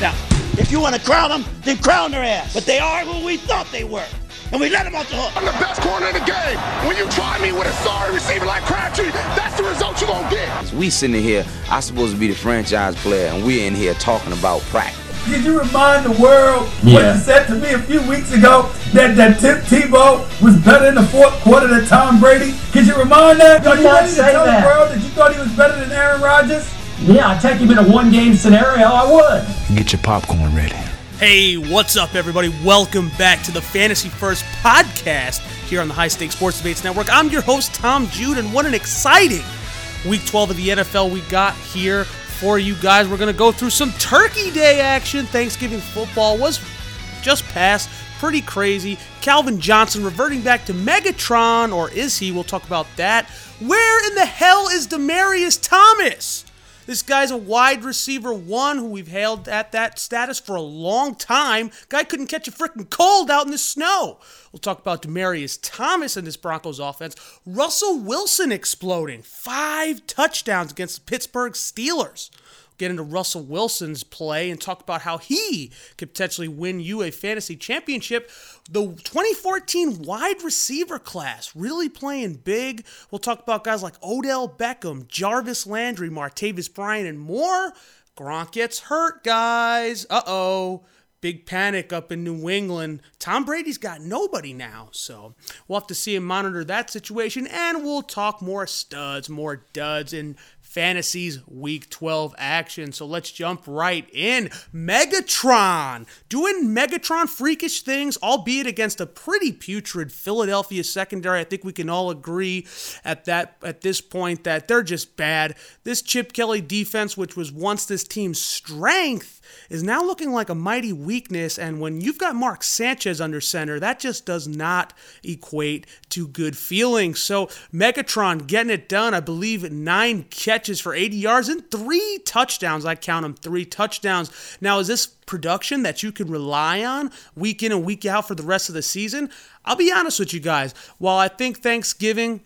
Now, if you want to crown them, then crown their ass. But they are who we thought they were. And we let them off the hook. I'm the best corner in the game. When you try me with a sorry receiver like Crabtree, that's the result you're going to get. We sitting here, I'm supposed to be the franchise player, and we're in here talking about practice. Did you remind the world what you said to me a few weeks ago that, that Tim Tebow was better in the fourth quarter than Tom Brady? Could you remind that? Are you not ready to tell that. the world that you thought he was better than Aaron Rodgers? Yeah, I'd take him in a one game scenario, I would. Get your popcorn ready. Hey, what's up, everybody? Welcome back to the Fantasy First podcast here on the High Stakes Sports Debates Network. I'm your host, Tom Jude, and what an exciting week 12 of the NFL we got here for you guys. We're going to go through some Turkey Day action. Thanksgiving football was just passed. Pretty crazy. Calvin Johnson reverting back to Megatron, or is he? We'll talk about that. Where in the hell is Demaryius Thomas? This guy's a wide receiver one who we've hailed at that status for a long time. Guy couldn't catch a freaking cold out in the snow. We'll talk about Demaryius Thomas and this Broncos offense. Russell Wilson exploding. Five touchdowns against the Pittsburgh Steelers get into Russell Wilson's play and talk about how he could potentially win you a fantasy championship. The 2014 wide receiver class really playing big. We'll talk about guys like Odell Beckham, Jarvis Landry, Martavis Bryant, and more. Gronk gets hurt, guys. Uh oh. Big panic up in New England. Tom Brady's got nobody now, so we'll have to see him monitor that situation, and we'll talk more studs, more duds, and Fantasies Week 12 action. So let's jump right in. Megatron doing Megatron freakish things, albeit against a pretty putrid Philadelphia secondary. I think we can all agree at that at this point that they're just bad. This Chip Kelly defense, which was once this team's strength, is now looking like a mighty weakness. And when you've got Mark Sanchez under center, that just does not equate to good feelings. So Megatron getting it done. I believe nine catches for 80 yards and three touchdowns. I count them three touchdowns. Now, is this production that you can rely on week in and week out for the rest of the season? I'll be honest with you guys. While I think Thanksgiving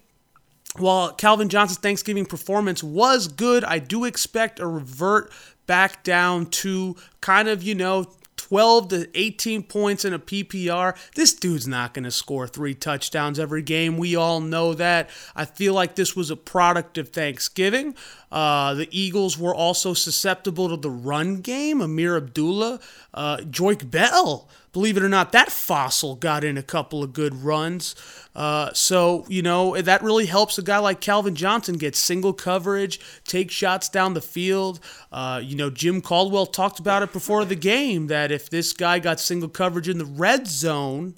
while Calvin Johnson's Thanksgiving performance was good, I do expect a revert back down to kind of, you know, 12 to 18 points in a PPR. This dude's not going to score three touchdowns every game. We all know that. I feel like this was a product of Thanksgiving. Uh, the Eagles were also susceptible to the run game. Ameer Abdullah, uh, Joique Bell, believe it or not, that fossil got in a couple of good runs. Uh, so, you know, that really helps a guy like Calvin Johnson get single coverage, take shots down the field. Uh, you know, Jim Caldwell talked about it before the game that if this guy got single coverage in the red zone,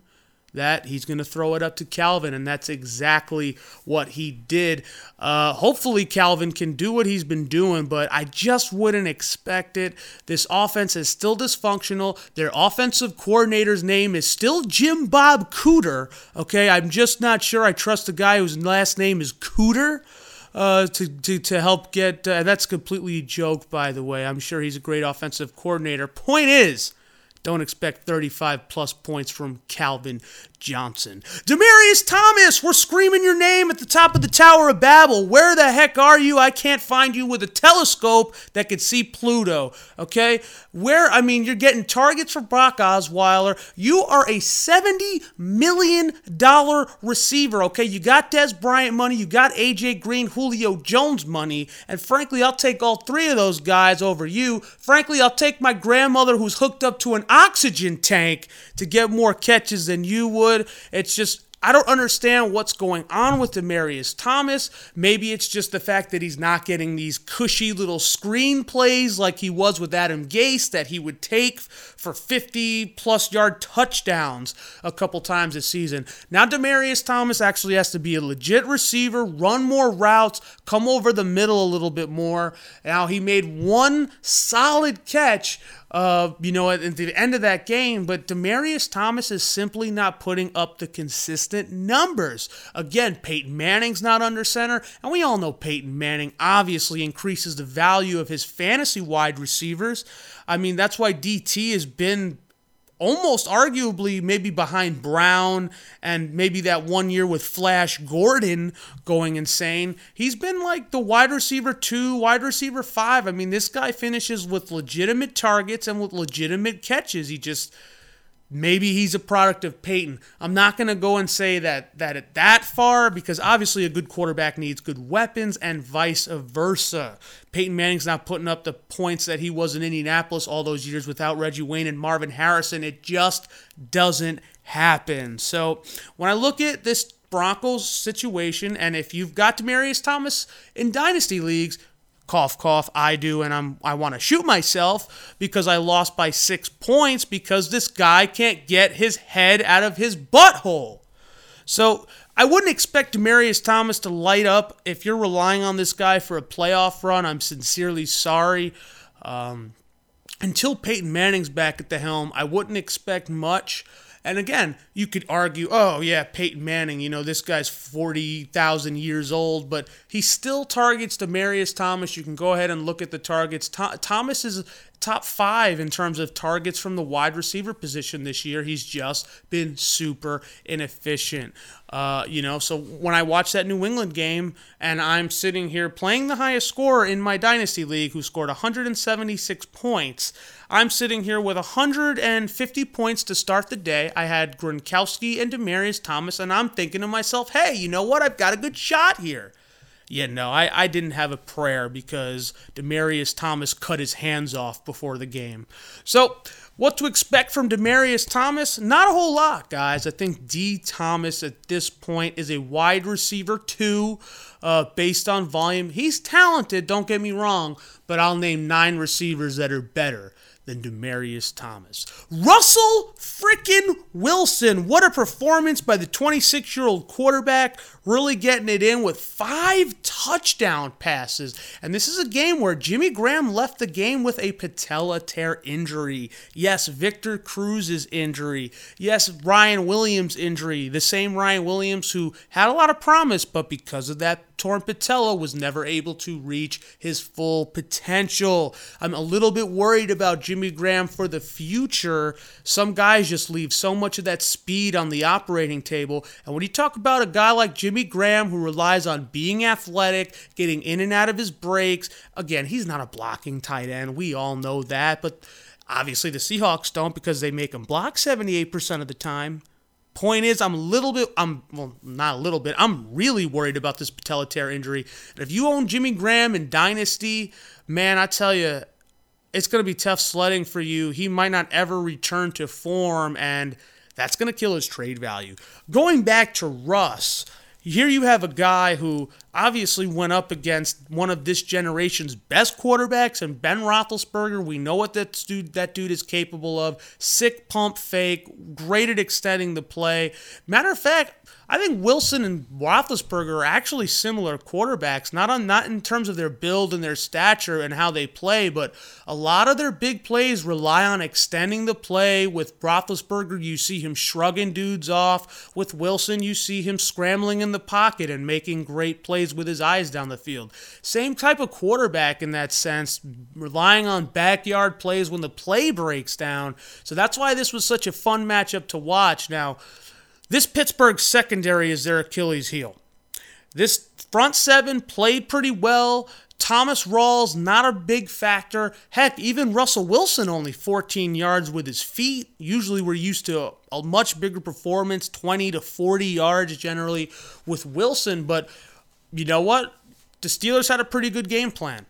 that he's going to throw it up to Calvin, and that's exactly what he did. Uh, hopefully, Calvin can do what he's been doing, but I just wouldn't expect it. This offense is still dysfunctional. Their offensive coordinator's name is still Jim Bob Cooter. Okay, I'm just not sure I trust a guy whose last name is Cooter. Uh, to, to, to help get uh, that's completely a joke by the way i'm sure he's a great offensive coordinator point is don't expect 35 plus points from Calvin Johnson. Demaryius Thomas, we're screaming your name at the top of the Tower of Babel. Where the heck are you? I can't find you with a telescope that could see Pluto. Okay? Where, I mean, you're getting targets for Brock Osweiler. You are a $70 million receiver. Okay? You got Dez Bryant money, you got AJ Green, Julio Jones money, and frankly, I'll take all three of those guys over you. Frankly, I'll take my grandmother who's hooked up to an oxygen tank to get more catches than you would. It's just I don't understand what's going on with Demaryius Thomas. Maybe it's just the fact that he's not getting these cushy little screenplays like he was with Adam Gase that he would take for 50 plus yard touchdowns a couple times this season. Now Demaryius Thomas actually has to be a legit receiver, run more routes, come over the middle a little bit more. Now he made one solid catch uh, you know, at, the end of that game, but Demaryius Thomas is simply not putting up the consistent numbers. Again, Peyton Manning's not under center, and we all know Peyton Manning obviously increases the value of his fantasy wide receivers. I mean, that's why DT has been almost arguably maybe behind Brown and maybe that one year with Flash Gordon going insane. He's been like the wide receiver two, wide receiver five. I mean, this guy finishes with legitimate targets and with legitimate catches. He just maybe he's a product of Peyton. I'm not going to go and say that that it that far because obviously a good quarterback needs good weapons and vice versa. Peyton Manning's not putting up the points that he was in Indianapolis all those years without Reggie Wayne and Marvin Harrison. It just doesn't happen. So when I look at this Broncos situation, and if you've got Demaryius Thomas in dynasty leagues, cough cough i do and i'm i want to shoot myself because i lost by six points because this guy can't get his head out of his butthole. So i wouldn't expect demaryius thomas to light up if you're relying on this guy for a playoff run. I'm sincerely sorry. Um, until peyton manning's back at the helm i wouldn't expect much and again, you could argue, oh, yeah, Peyton Manning, you know, this guy's 40,000 years old, but he still targets Demaryius Thomas. You can go ahead and look at the targets. Thomas is top five in terms of targets from the wide receiver position this year. He's just been super inefficient. Uh, you know, so when I watch that New England game and I'm sitting here playing the highest scorer in my dynasty league who scored 176 points, I'm sitting here with 150 points to start the day. I had Gronkowski and Demaryius Thomas, and I'm thinking to myself, hey, you know what? I've got a good shot here. Yeah, no, I, I didn't have a prayer because Demaryius Thomas cut his hands off before the game. So, what to expect from Demaryius Thomas? Not a whole lot, guys. I think D. Thomas at this point is a wide receiver too, uh, based on volume. He's talented, don't get me wrong, but I'll name nine receivers that are better than Demaryius Thomas. Russell frickin' Wilson. What a performance by the 26 year old quarterback, really getting it in with five touchdown passes. And this is a game where Jimmy Graham left the game with a patella tear injury. Yes, Victor Cruz's injury. Yes, Ryan Williams' injury. The same Ryan Williams who had a lot of promise, but because of that torn patella was never able to reach his full potential. I'm a little bit worried about Jimmy Graham for the future. Some guys just leave so much of that speed on the operating table. And when you talk about a guy like Jimmy Graham who relies on being athletic, getting in and out of his breaks, again, he's not a blocking tight end. We all know that. But obviously the Seahawks don't because they make him block 78% of the time. Point is, I'm a little bit, I'm, well, not a little bit, I'm really worried about this patella tear injury. And if you own Jimmy Graham in Dynasty, man, I tell you, it's going to be tough sledding for you. He might not ever return to form, and that's going to kill his trade value. Going back to Russ, here you have a guy who obviously went up against one of this generation's best quarterbacks and Ben Roethlisberger. We know what that dude that dude is capable of. Sick pump fake, great at extending the play. Matter of fact, I think Wilson and Roethlisberger are actually similar quarterbacks, not on not in terms of their build and their stature and how they play, but a lot of their big plays rely on extending the play. With Roethlisberger, you see him shrugging dudes off. With Wilson, you see him scrambling in the pocket and making great plays with his eyes down the field. Same type of quarterback in that sense, relying on backyard plays when the play breaks down. So that's why this was such a fun matchup to watch. Now. This Pittsburgh secondary is their Achilles heel. This front seven played pretty well. Thomas Rawls, not a big factor. Heck, even Russell Wilson only 14 yards with his feet. Usually we're used to a, much bigger performance, 20 to 40 yards generally with Wilson. But you know what? The Steelers had a pretty good game plan.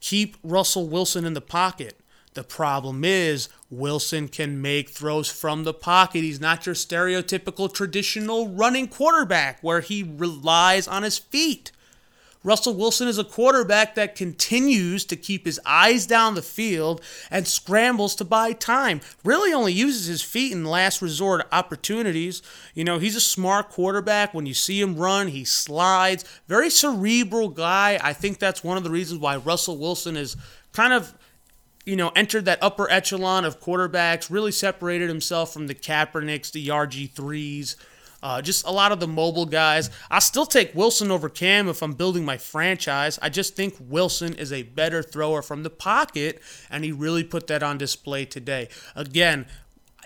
Keep Russell Wilson in the pocket. The problem is Wilson can make throws from the pocket. He's not your stereotypical traditional running quarterback where he relies on his feet. Russell Wilson is a quarterback that continues to keep his eyes down the field and scrambles to buy time. Really only uses his feet in last resort opportunities. You know, he's a smart quarterback. When you see him run, he slides. Very cerebral guy. I think that's one of the reasons why Russell Wilson is kind of you know, entered that upper echelon of quarterbacks, really separated himself from the Kaepernicks, the RG3s, uh, just a lot of the mobile guys. I still take Wilson over Cam if I'm building my franchise. I just think Wilson is a better thrower from the pocket, and he really put that on display today. Again,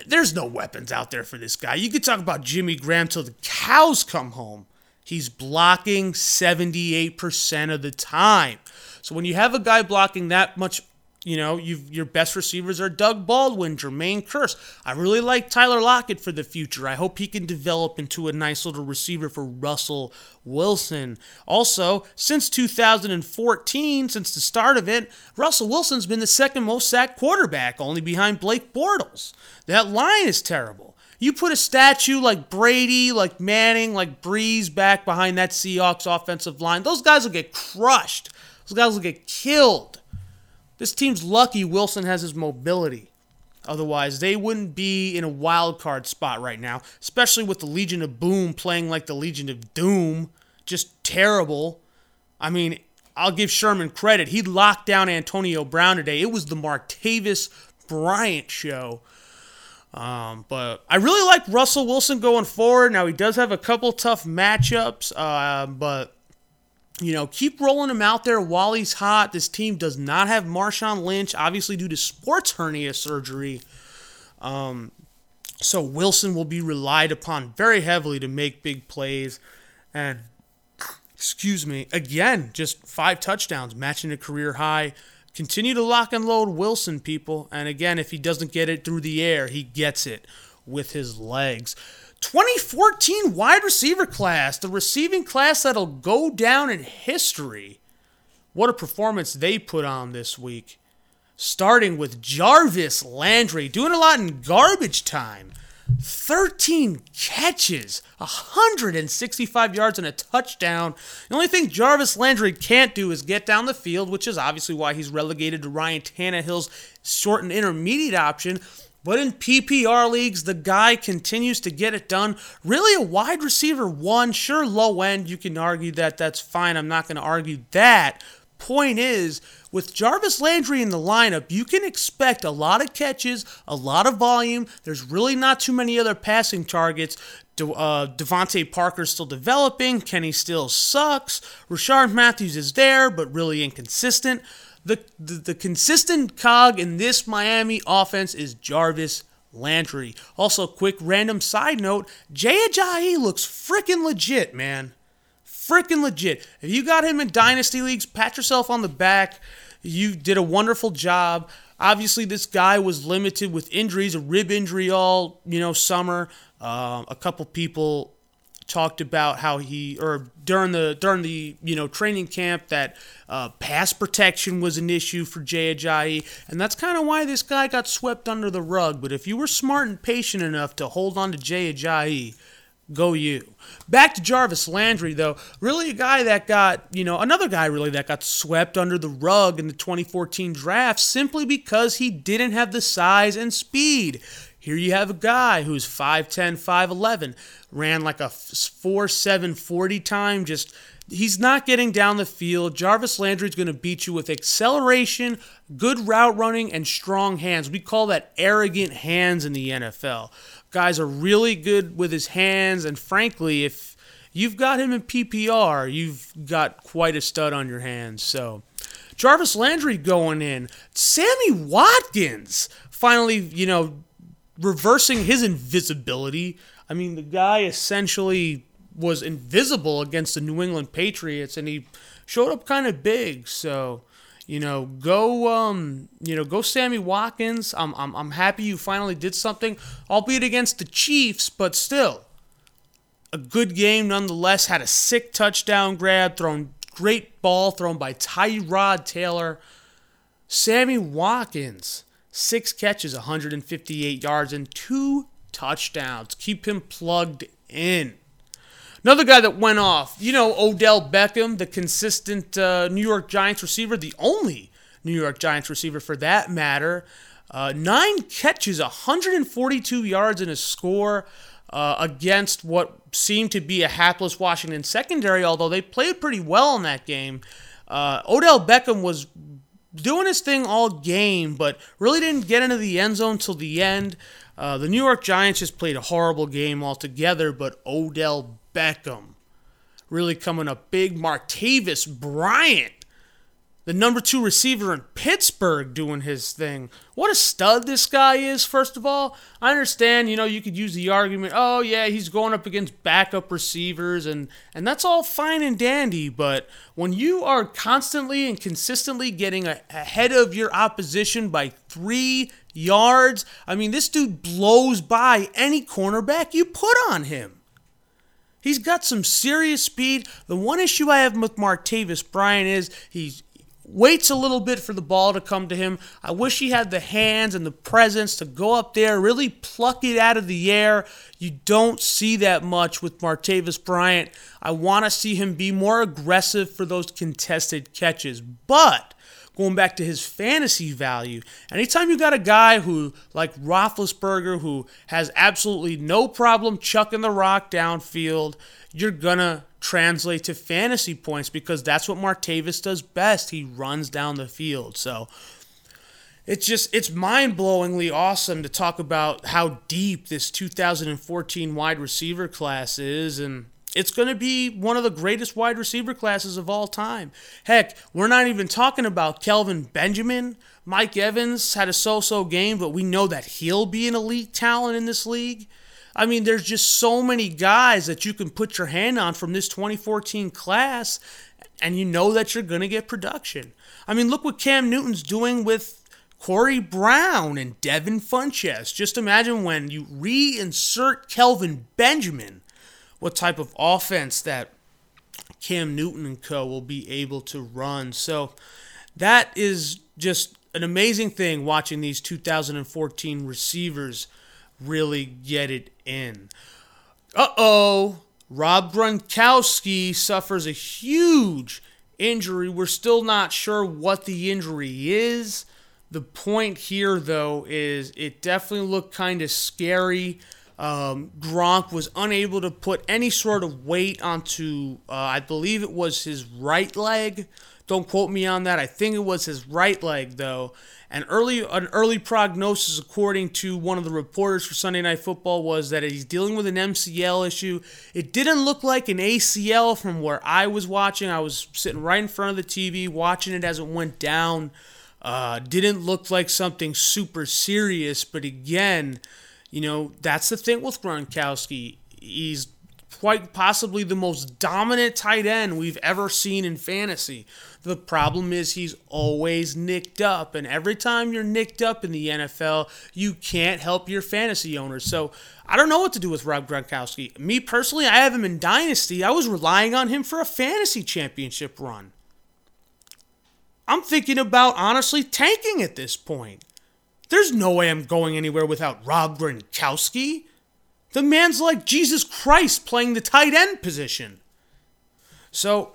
there's no weapons out there for this guy. You could talk about Jimmy Graham till the cows come home. He's blocking 78% of the time. So when you have a guy blocking that much you know, your best receivers are Doug Baldwin, Jermaine Kearse. I really like Tyler Lockett for the future. I hope he can develop into a nice little receiver for Russell Wilson. Also, since 2014, since the start of it, Russell Wilson's been the second most sacked quarterback, only behind Blake Bortles. That line is terrible. You put a statue like Brady, like Manning, like Brees back behind that Seahawks offensive line, those guys will get crushed. Those guys will get killed. This team's lucky Wilson has his mobility. Otherwise, they wouldn't be in a wild card spot right now, especially with the Legion of Boom playing like the Legion of Doom. Just terrible. I mean, I'll give Sherman credit. He locked down Antonio Brown today. It was the Martavis Bryant show. Um, but I really like Russell Wilson going forward. Now, he does have a couple tough matchups, uh, but you know, keep rolling him out there while he's hot. This team does not have Marshawn Lynch, obviously due to sports hernia surgery. Um, so Wilson will be relied upon very heavily to make big plays. And, excuse me, again, just five touchdowns, matching a career high. Continue to lock and load Wilson, people. And again, if he doesn't get it through the air, he gets it with his legs. 2014 wide receiver class, the receiving class that'll go down in history. What a performance they put on this week. Starting with Jarvis Landry, doing a lot in garbage time. 13 catches, 165 yards, and a touchdown. The only thing Jarvis Landry can't do is get down the field, which is obviously why he's relegated to Ryan Tannehill's short and intermediate option. But in PPR leagues, the guy continues to get it done. Really, a wide receiver one, sure, low end. You can argue that that's fine. I'm not going to argue that. Point is, with Jarvis Landry in the lineup, you can expect a lot of catches, a lot of volume. There's really not too many other passing targets. De- uh, DeVante Parker's still developing. Kenny still sucks. Rishard Matthews is there, but really inconsistent. The, the, the consistent cog in this Miami offense is Jarvis Landry. Also, quick random side note Jay Ajayi looks freaking legit, man. Freaking legit. If you got him in Dynasty Leagues, pat yourself on the back. You did a wonderful job. Obviously, this guy was limited with injuries, a rib injury all, you know, summer. Uh, a couple people talked about how he or during the during the you know training camp that uh, pass protection was an issue for Jay Ajayi, and that's kind of why this guy got swept under the rug. But if you were smart and patient enough to hold on to Jay Ajayi, go you. Back to Jarvis Landry though, really a guy that got you know another guy really that got swept under the rug in the 2014 draft simply because he didn't have the size and speed. Here you have a guy who's 5'10, 5'11, ran like a 4 7 40 time. Just, he's not getting down the field. Jarvis Landry's going to beat you with acceleration, good route running, and strong hands. We call that arrogant hands in the NFL. Guys are really good with his hands, and frankly, if you've got him in PPR, you've got quite a stud on your hands. So, Jarvis Landry going in. Sammy Watkins finally, you know, reversing his invisibility. I mean, the guy essentially was invisible against the New England Patriots, and he showed up kind of big. So, you know, go, um, you know, go, Sammy Watkins. I'm, I'm, I'm happy you finally did something, albeit against the Chiefs, but still, a good game nonetheless. Had a sick touchdown grab, thrown great ball thrown by Tyrod Taylor. Sammy Watkins six catches, 158 yards, and two touchdowns. Keep him plugged in. Another guy that went off, you know, Odell Beckham, the consistent uh, New York Giants receiver, the only New York Giants receiver for that matter. Uh, nine catches, 142 yards, and a score uh, against what seemed to be a hapless Washington secondary, although they played pretty well in that game. Uh, Odell Beckham was doing his thing all game, but really didn't get into the end zone till the end. Uh, the New York Giants just played a horrible game altogether, but Odell Beckham really coming up big. Martavis Bryant the number two receiver in Pittsburgh doing his thing. What a stud this guy is, first of all. I understand, you know, you could use the argument, oh, yeah, he's going up against backup receivers, and, and that's all fine and dandy, but when you are constantly and consistently getting a, ahead of your opposition by three yards, I mean, this dude blows by any cornerback you put on him. He's got some serious speed. The one issue I have with Martavis Bryant is he's waits a little bit for the ball to come to him. I wish he had the hands and the presence to go up there, really pluck it out of the air. You don't see that much with Martavis Bryant. I want to see him be more aggressive for those contested catches. But going back to his fantasy value, anytime you got a guy who, like Roethlisberger, who has absolutely no problem chucking the rock downfield, you're to translate to fantasy points because that's what Martavis does best. He runs down the field. So it's just it's mind-blowingly awesome to talk about how deep this 2014 wide receiver class is and it's going to be one of the greatest wide receiver classes of all time. Heck, we're not even talking about Kelvin Benjamin. Mike Evans had a so-so game, but we know that he'll be an elite talent in this league. I mean, there's just so many guys that you can put your hand on from this 2014 class, and you know that you're going to get production. I mean, look what Cam Newton's doing with Corey Brown and Devin Funchess. Just imagine when you reinsert Kelvin Benjamin, what type of offense that Cam Newton and co will be able to run. So that is just an amazing thing watching these 2014 receivers really get it in. Uh oh, Rob Gronkowski suffers a huge injury. We're still not sure what the injury is. The point here, though, is it definitely looked kind of scary. Um, Gronk was unable to put any sort of weight onto, uh, I believe it was his right leg. Don't quote me on that. I think it was his right leg, though. An early an early prognosis, according to one of the reporters for Sunday Night Football, was that he's dealing with an MCL issue. It didn't look like an ACL from where I was watching. I was sitting right in front of the TV watching it as it went down. Uh, didn't look like something super serious, but again, you know that's the thing with Gronkowski. He's quite possibly the most dominant tight end we've ever seen in fantasy. The problem is he's always nicked up, and every time you're nicked up in the NFL, you can't help your fantasy owners. So I don't know what to do with Rob Gronkowski. Me personally, I have him in Dynasty. I was relying on him for a fantasy championship run. I'm thinking about honestly tanking at this point. There's no way I'm going anywhere without Rob Gronkowski. The man's like Jesus Christ playing the tight end position. So,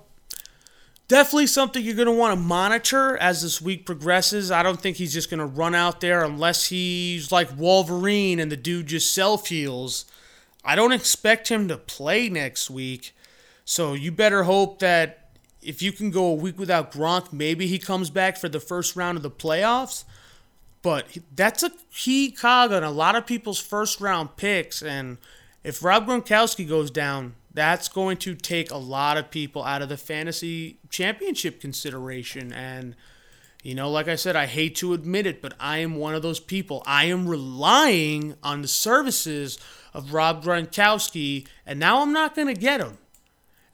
definitely something you're going to want to monitor as this week progresses. I don't think he's just going to run out there unless he's like Wolverine and the dude just self heals. I don't expect him to play next week. So, you better hope that if you can go a week without Gronk, maybe he comes back for the first round of the playoffs. But that's a key cog on a lot of people's first round picks. And if Rob Gronkowski goes down, that's going to take a lot of people out of the fantasy championship consideration. And, you know, like I said, I hate to admit it, but I am one of those people. I am relying on the services of Rob Gronkowski, and now I'm not going to get him.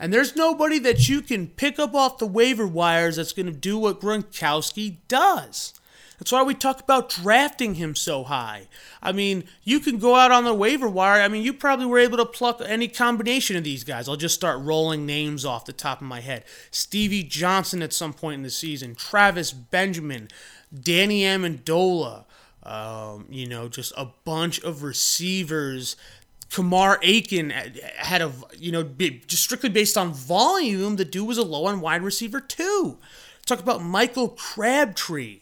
And there's nobody that you can pick up off the waiver wires that's going to do what Gronkowski does. That's why we talk about drafting him so high. I mean, you can go out on the waiver wire. I mean, you probably were able to pluck any combination of these guys. I'll just start rolling names off the top of my head. Stevie Johnson at some point in the season, Travis Benjamin, Danny Amendola, um, you know, just a bunch of receivers. Kamar Aiken had a, you know, just strictly based on volume, the dude was a low on wide receiver too. Talk about Michael Crabtree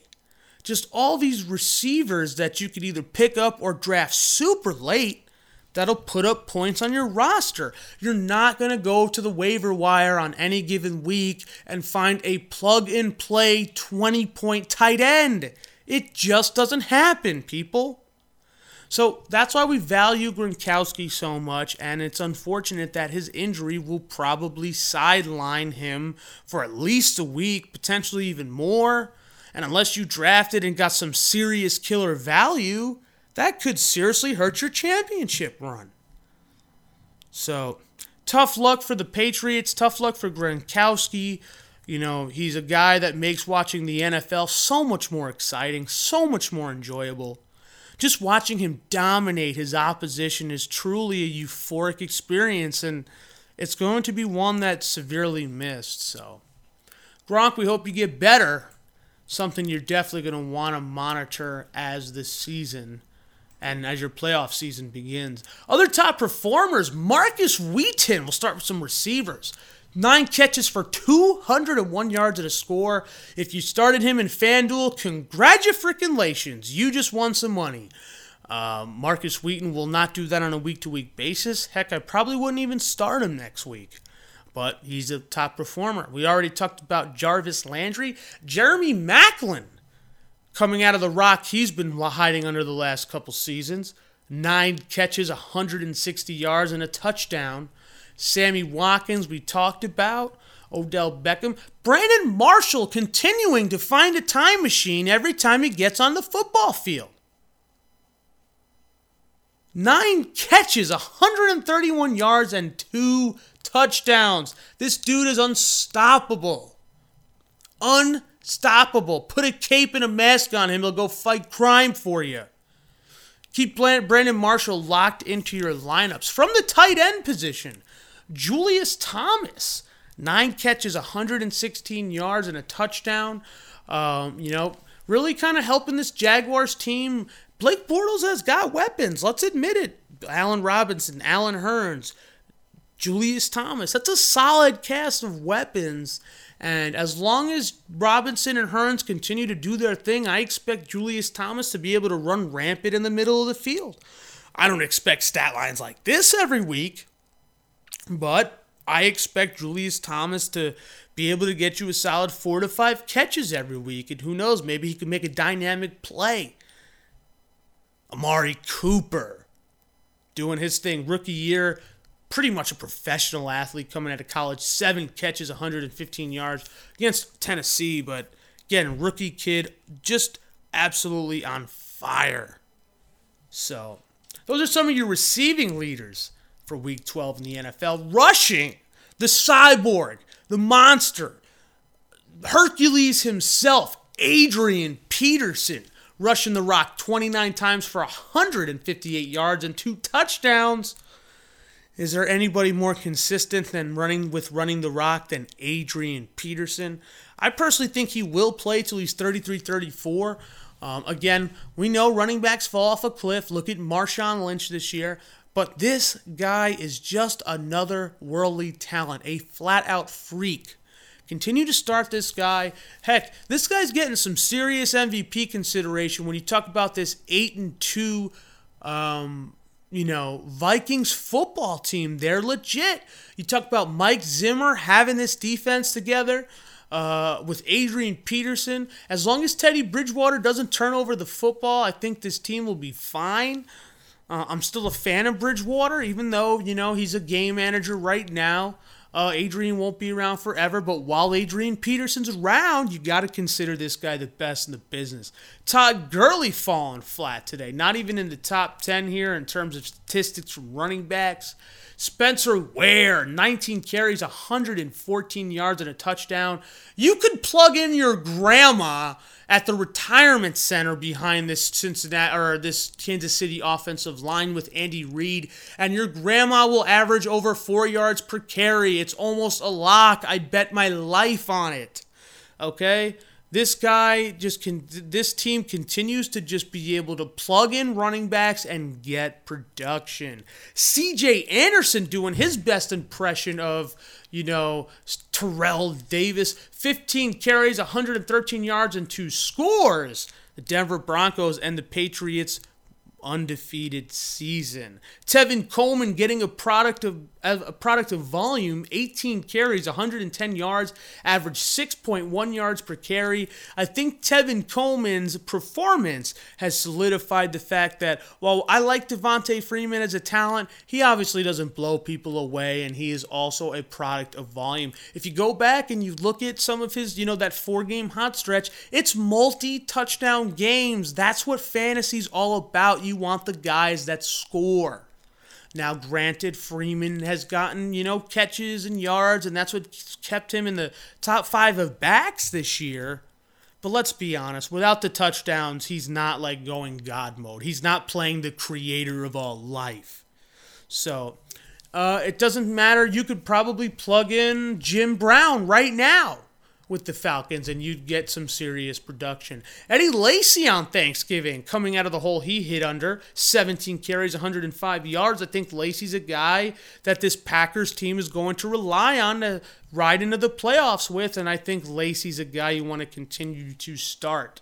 just all these receivers that you could either pick up or draft super late that'll put up points on your roster. You're not going to go to the waiver wire on any given week and find a plug and play 20 point tight end. It just doesn't happen, people. So that's why we value Gronkowski so much, and it's unfortunate that his injury will probably sideline him for at least a week, potentially even more. And unless you drafted and got some serious killer value, that could seriously hurt your championship run. So, tough luck for the Patriots, tough luck for Gronkowski. You know, he's a guy that makes watching the NFL so much more exciting, so much more enjoyable just watching him dominate his opposition is truly a euphoric experience, and it's going to be one that's severely missed. So, Gronk, we hope you get better. Something you're definitely going to want to monitor as the season and as your playoff season begins. Other top performers, Markus Wheaton. We'll start with some receivers. Nine catches for 201 yards and a score. If you started him in FanDuel, congratulations. You just won some money. Uh, Markus Wheaton will not do that on a week to week basis. Heck, I probably wouldn't even start him next week. But he's a top performer. We already talked about Jarvis Landry. Jeremy Maclin coming out of the rock he's been hiding under the last couple seasons. Nine catches, 160 yards, and a touchdown. Sammy Watkins, we talked about. Odell Beckham. Brandon Marshall continuing to find a time machine every time he gets on the football field. Nine catches, 131 yards, and two touchdowns. This dude is unstoppable. Unstoppable. Put a cape and a mask on him, he'll go fight crime for you. Keep Brandon Marshall locked into your lineups. From the tight end position, Julius Thomas, nine catches, 116 yards, and a touchdown. Um, you know, really kind of helping this Jaguars team. Blake Bortles has got weapons. Let's admit it. Allen Robinson, Allen Hurns, Julius Thomas. That's a solid cast of weapons. And as long as Robinson and Hurns continue to do their thing, I expect Julius Thomas to be able to run rampant in the middle of the field. I don't expect stat lines like this every week, but I expect Julius Thomas to be able to get you a solid four to five catches every week. And who knows, maybe he can make a dynamic play. Amari Cooper doing his thing. Rookie year, pretty much a professional athlete coming out of college. Seven catches, 115 yards against Tennessee. But again, rookie kid, just absolutely on fire. So, those are some of your receiving leaders for week 12 in the NFL. Rushing, the cyborg, the monster, Hercules himself, Adrian Peterson, rushing the rock 29 times for 158 yards and two touchdowns. Is there anybody more consistent than running with running the rock than Adrian Peterson? I personally think he will play till he's 33 34. Um, again, we know running backs fall off a cliff. Look at Marshawn Lynch this year. But this guy is just another worldly talent, a flat out freak. Continue to start this guy. Heck, this guy's getting some serious MVP consideration when you talk about this 8 and 2 um, you know, Vikings football team. They're legit. You talk about Mike Zimmer having this defense together uh, with Adrian Peterson. As long as Teddy Bridgewater doesn't turn over the football, I think this team will be fine. Uh, I'm still a fan of Bridgewater, even though, you know, he's a game manager right now. Uh, Adrian won't be around forever, but while Adrian Peterson's around, you got to consider this guy the best in the business. Todd Gurley falling flat today, not even in the top 10 here in terms of statistics from running backs. Spencer Ware, 19 carries, 114 yards, and a touchdown. You could plug in your grandma at the retirement center behind this Cincinnati or this Kansas City offensive line with Andy Reid, and your grandma will average over four yards per carry. It's almost a lock. I bet my life on it. Okay? This guy just can this team continues to just be able to plug in running backs and get production. CJ Anderson doing his best impression of, you know, Terrell Davis, 15 carries, 113 yards and two scores. The Denver Broncos and the Patriots undefeated season. Tevin Coleman getting a product of a product of volume, 18 carries, 110 yards, average 6.1 yards per carry. I think Tevin Coleman's performance has solidified the fact that while I like Devonta Freeman as a talent, he obviously doesn't blow people away and he is also a product of volume. If you go back and you look at some of his, you know, that four game hot stretch, it's multi touchdown games. That's what fantasy's all about. You want the guys that score. Now, granted, Freeman has gotten, you know, catches and yards, and that's what kept him in the top five of backs this year. But let's be honest, without the touchdowns, he's not like going God mode. He's not playing the creator of all life. So, uh, it doesn't matter. You could probably plug in Jim Brown right now with the Falcons and you'd get some serious production. Eddie Lacy on Thanksgiving, coming out of the hole he hit under, 17 carries, 105 yards. I think Lacy's a guy that this Packers team is going to rely on to ride into the playoffs with, and I think Lacy's a guy you want to continue to start.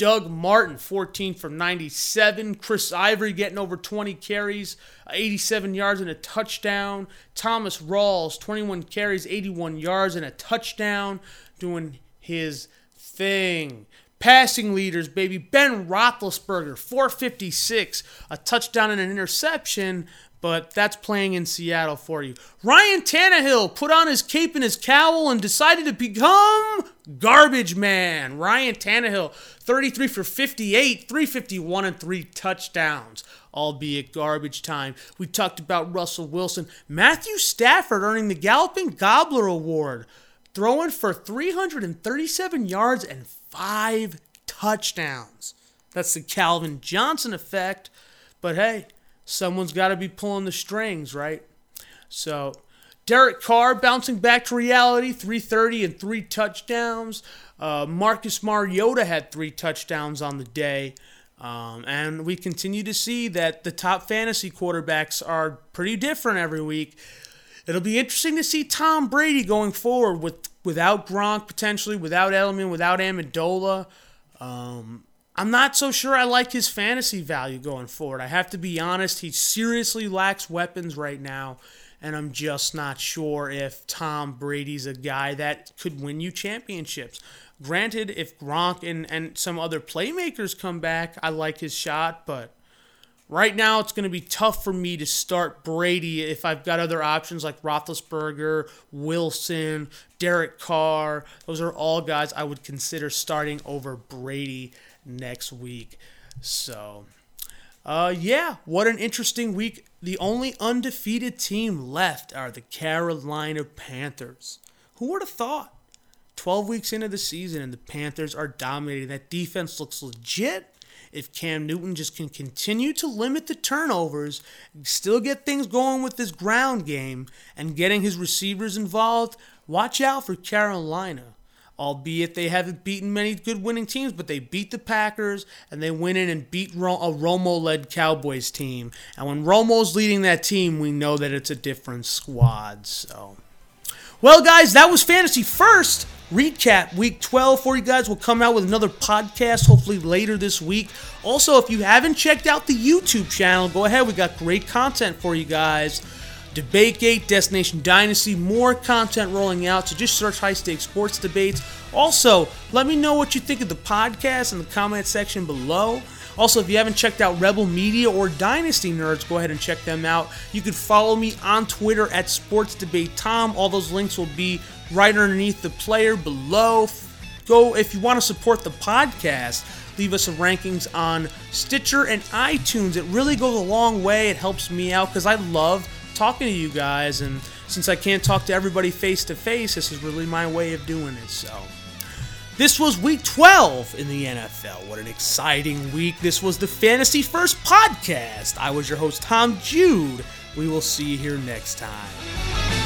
Doug Martin, 14 from 97. Chris Ivory getting over 20 carries, 87 yards and a touchdown. Thomas Rawls, 21 carries, 81 yards and a touchdown doing his thing. Passing leaders, baby. Ben Roethlisberger, 456, a touchdown and an interception, but that's playing in Seattle for you. Ryan Tannehill put on his cape and his cowl and decided to become garbage man. Ryan Tannehill, 33 for 58, 351 and three touchdowns, albeit garbage time. We talked about Russell Wilson. Matthew Stafford earning the Galloping Gobbler Award throwing for 337 yards and five touchdowns. That's the Calvin Johnson effect. But hey, someone's got to be pulling the strings, right? So, Derek Carr bouncing back to reality, 330 and three touchdowns. Uh, Marcus Mariota had three touchdowns on the day. Um, and we continue to see that the top fantasy quarterbacks are pretty different every week. It'll be interesting to see Tom Brady going forward with without Gronk potentially, without Edelman, without Amendola. Um, I'm not so sure I like his fantasy value going forward. I have to be honest, he seriously lacks weapons right now, and I'm just not sure if Tom Brady's a guy that could win you championships. Granted, if Gronk and, and some other playmakers come back, I like his shot, but Right now, it's going to be tough for me to start Brady if I've got other options like Roethlisberger, Wilson, Derek Carr. Those are all guys I would consider starting over Brady next week. So, uh, yeah, what an interesting week. The only undefeated team left are the Carolina Panthers. Who would have thought? 12 weeks into the season and the Panthers are dominating. That defense looks legit if Cam Newton just can continue to limit the turnovers, still get things going with this ground game, and getting his receivers involved, watch out for Carolina. Albeit they haven't beaten many good winning teams, but they beat the Packers and they went in and beat a Romo led Cowboys team. And when Romo's leading that team, we know that it's a different squad. So. Well, guys, that was Fantasy First recap week 12 for you guys. We'll come out with another podcast hopefully later this week. Also, if you haven't checked out the YouTube channel, go ahead. We got great content for you guys. DebateGate, Destination Dynasty, more content rolling out. So just search High Stakes Sports Debates. Also, let me know what you think of the podcast in the comment section below. Also, if you haven't checked out Rebel Media or Dynasty Nerds, go ahead and check them out. You can follow me on Twitter at Sports Debate Tom. All those links will be right underneath the player below. Go if you want to support the podcast. Leave us some rankings on Stitcher and iTunes. It really goes a long way. It helps me out because I love talking to you guys. And since I can't talk to everybody face to face, this is really my way of doing it. So. This was week 12 in the NFL. What an exciting week. This was the Fantasy First podcast. I was your host, Tom Jude. We will see you here next time.